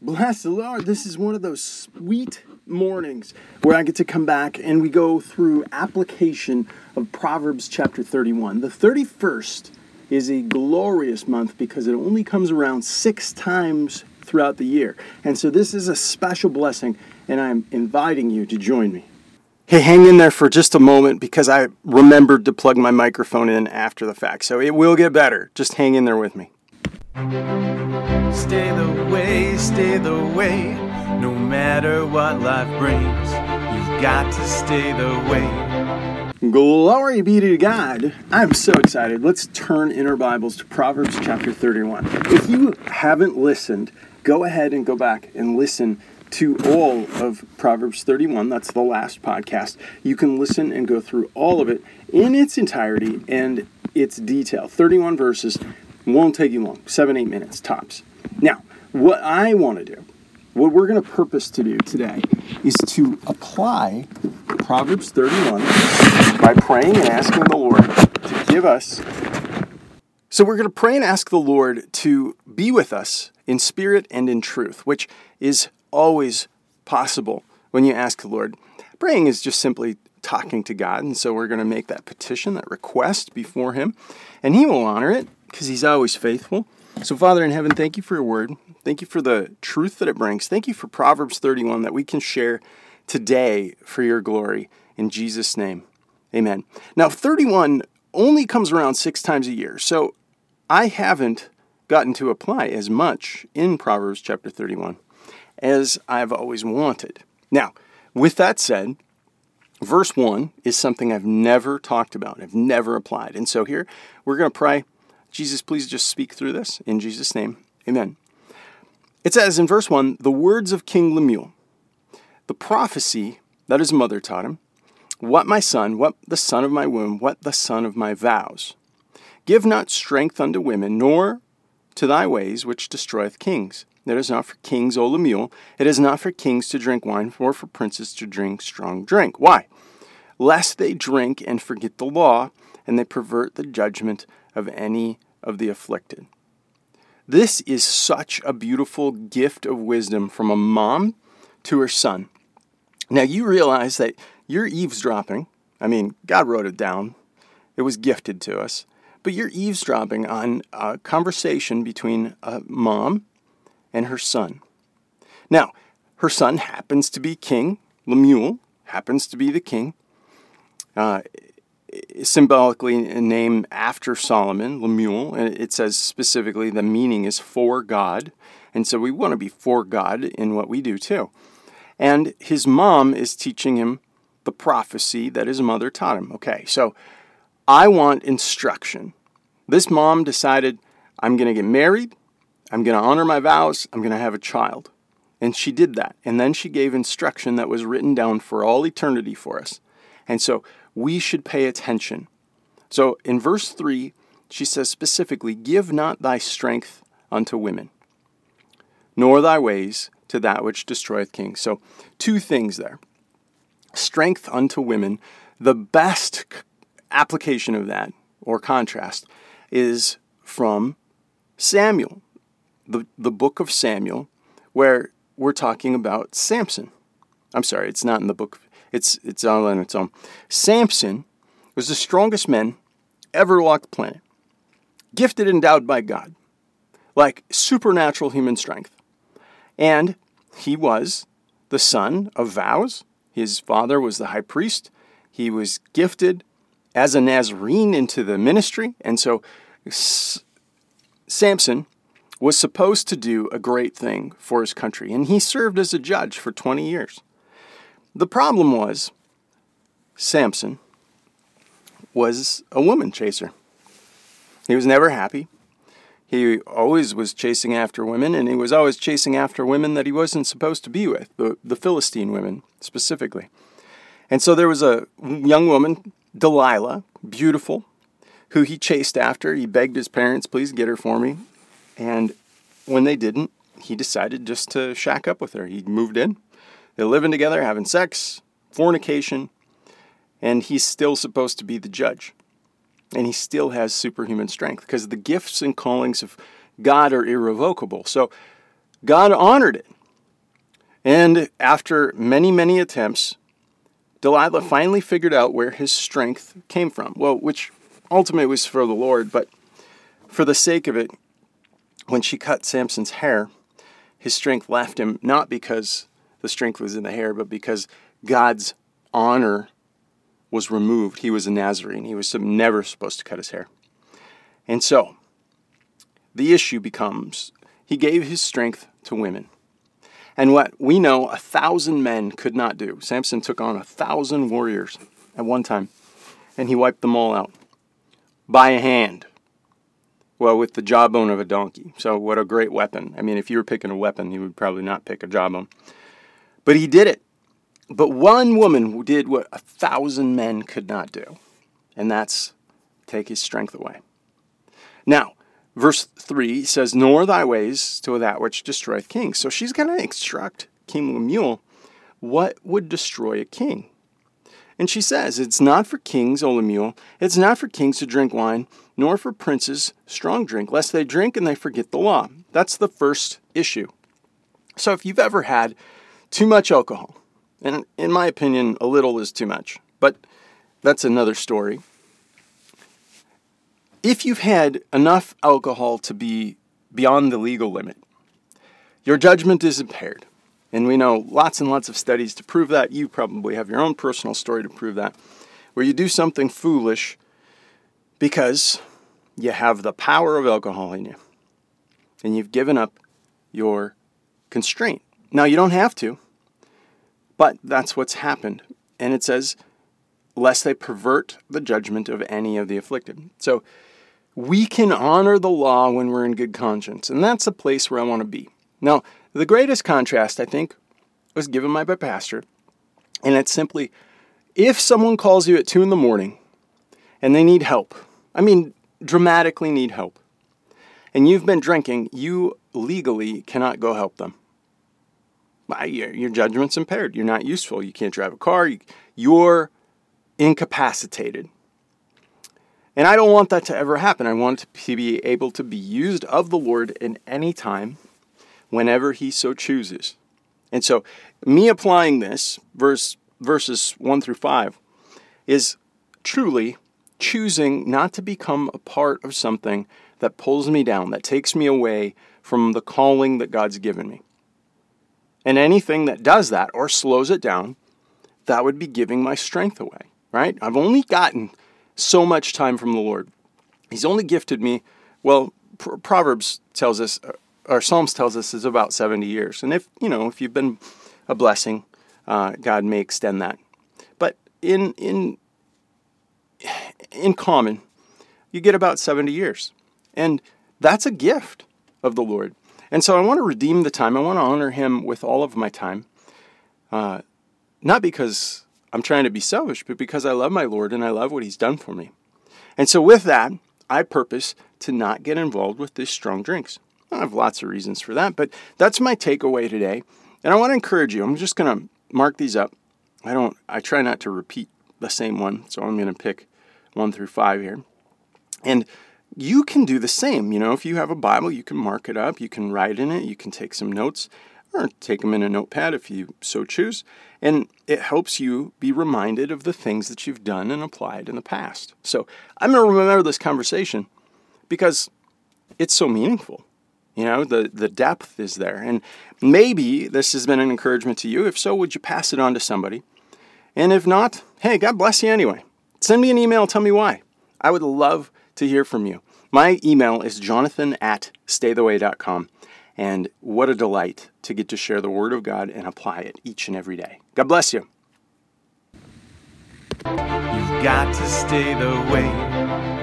Bless the Lord. This is one of those sweet mornings where I get to come back and we go through application of Proverbs chapter 31. The 31st is a glorious month because it only comes around six times throughout the year. And so this is a special blessing, and I'm inviting you to join me. Hey, hang in there for just a moment because I remembered to plug my microphone in after the fact. So it will get better. Just hang in there with me. Stay the way, stay the way, no matter what life brings. You've got to stay the way. Glory be to God. I'm so excited. Let's turn in our Bibles to Proverbs chapter 31. If you haven't listened, go ahead and go back and listen to all of Proverbs 31. That's the last podcast. You can listen and go through all of it in its entirety and its detail. 31 verses won't take you long, seven, eight minutes tops. Now, what I want to do, what we're going to purpose to do today, is to apply Proverbs 31 by praying and asking the Lord to give us. So, we're going to pray and ask the Lord to be with us in spirit and in truth, which is always possible when you ask the Lord. Praying is just simply talking to God, and so we're going to make that petition, that request before Him, and He will honor it because He's always faithful. So, Father in heaven, thank you for your word. Thank you for the truth that it brings. Thank you for Proverbs 31 that we can share today for your glory. In Jesus' name, amen. Now, 31 only comes around six times a year. So, I haven't gotten to apply as much in Proverbs chapter 31 as I've always wanted. Now, with that said, verse 1 is something I've never talked about, I've never applied. And so here we're going to pray Jesus, please just speak through this. In Jesus' name, amen. It says in verse 1 the words of King Lemuel, the prophecy that his mother taught him, what my son, what the son of my womb, what the son of my vows. Give not strength unto women, nor to thy ways which destroyeth kings. It is not for kings, O Lemuel. It is not for kings to drink wine, nor for princes to drink strong drink. Why? Lest they drink and forget the law, and they pervert the judgment of any of the afflicted. This is such a beautiful gift of wisdom from a mom to her son. Now, you realize that you're eavesdropping. I mean, God wrote it down, it was gifted to us. But you're eavesdropping on a conversation between a mom and her son. Now, her son happens to be king. Lemuel happens to be the king. Uh, symbolically named after Solomon, Lemuel. And it says specifically the meaning is for God. And so we want to be for God in what we do too. And his mom is teaching him the prophecy that his mother taught him. Okay, so I want instruction. This mom decided, I'm going to get married, I'm going to honor my vows, I'm going to have a child. And she did that. And then she gave instruction that was written down for all eternity for us. And so we should pay attention. So in verse 3, she says specifically, Give not thy strength unto women, nor thy ways to that which destroyeth kings. So, two things there. Strength unto women. The best application of that, or contrast, is from Samuel, the, the book of Samuel, where we're talking about Samson. I'm sorry, it's not in the book it's it's all on its own. Samson was the strongest man ever to walk the planet, gifted and endowed by God, like supernatural human strength, and he was the son of vows. His father was the high priest. He was gifted as a Nazarene into the ministry, and so S- Samson was supposed to do a great thing for his country, and he served as a judge for 20 years. The problem was Samson was a woman chaser. He was never happy. He always was chasing after women, and he was always chasing after women that he wasn't supposed to be with, the, the Philistine women specifically. And so there was a young woman, Delilah, beautiful, who he chased after. He begged his parents, please get her for me. And when they didn't, he decided just to shack up with her. He moved in, they're living together, having sex, fornication, and he's still supposed to be the judge. And he still has superhuman strength because the gifts and callings of God are irrevocable. So God honored it. And after many, many attempts, Delilah finally figured out where his strength came from. Well, which ultimately was for the Lord, but for the sake of it, when she cut Samson's hair, his strength left him, not because the strength was in the hair, but because God's honor was removed. He was a Nazarene. He was never supposed to cut his hair. And so, the issue becomes he gave his strength to women. And what we know a thousand men could not do. Samson took on a thousand warriors at one time, and he wiped them all out by a hand. Well, with the jawbone of a donkey. So, what a great weapon. I mean, if you were picking a weapon, you would probably not pick a jawbone. But he did it. But one woman did what a thousand men could not do, and that's take his strength away. Now, verse 3 says, Nor thy ways to that which destroyeth kings. So she's going to instruct King Lemuel what would destroy a king. And she says, It's not for kings, O Lemuel, it's not for kings to drink wine, nor for princes strong drink, lest they drink and they forget the law. That's the first issue. So if you've ever had too much alcohol, and in my opinion, a little is too much, but that's another story. If you've had enough alcohol to be beyond the legal limit, your judgment is impaired. And we know lots and lots of studies to prove that. You probably have your own personal story to prove that, where you do something foolish because you have the power of alcohol in you and you've given up your constraint. Now, you don't have to, but that's what's happened. And it says, lest they pervert the judgment of any of the afflicted. So we can honor the law when we're in good conscience, and that's a place where I want to be. Now, the greatest contrast, I think, was given by my pastor, and it's simply if someone calls you at 2 in the morning and they need help, I mean, dramatically need help, and you've been drinking, you legally cannot go help them. Your, your judgment's impaired. You're not useful. You can't drive a car. You're incapacitated. And I don't want that to ever happen. I want to be able to be used of the Lord in any time, whenever He so chooses. And so, me applying this, verse, verses 1 through 5, is truly choosing not to become a part of something that pulls me down, that takes me away from the calling that God's given me. And anything that does that or slows it down, that would be giving my strength away, right? I've only gotten so much time from the Lord. He's only gifted me, well, Proverbs tells us, uh, or Psalms tells us, is about 70 years. And if, you know, if you've been a blessing, uh, God may extend that. But in, in, in common, you get about 70 years. And that's a gift of the Lord. And so I want to redeem the time. I want to honor him with all of my time. Uh, not because I'm trying to be selfish, but because I love my Lord and I love what he's done for me. And so with that, I purpose to not get involved with these strong drinks. I have lots of reasons for that, but that's my takeaway today. And I want to encourage you. I'm just going to mark these up. I don't I try not to repeat the same one, so I'm going to pick 1 through 5 here. And you can do the same. You know, if you have a Bible, you can mark it up, you can write in it, you can take some notes, or take them in a notepad if you so choose. And it helps you be reminded of the things that you've done and applied in the past. So I'm going to remember this conversation because it's so meaningful. You know, the, the depth is there. And maybe this has been an encouragement to you. If so, would you pass it on to somebody? And if not, hey, God bless you anyway. Send me an email, tell me why. I would love to hear from you. My email is jonathan at staytheway.com. And what a delight to get to share the Word of God and apply it each and every day. God bless you. You've got to stay the way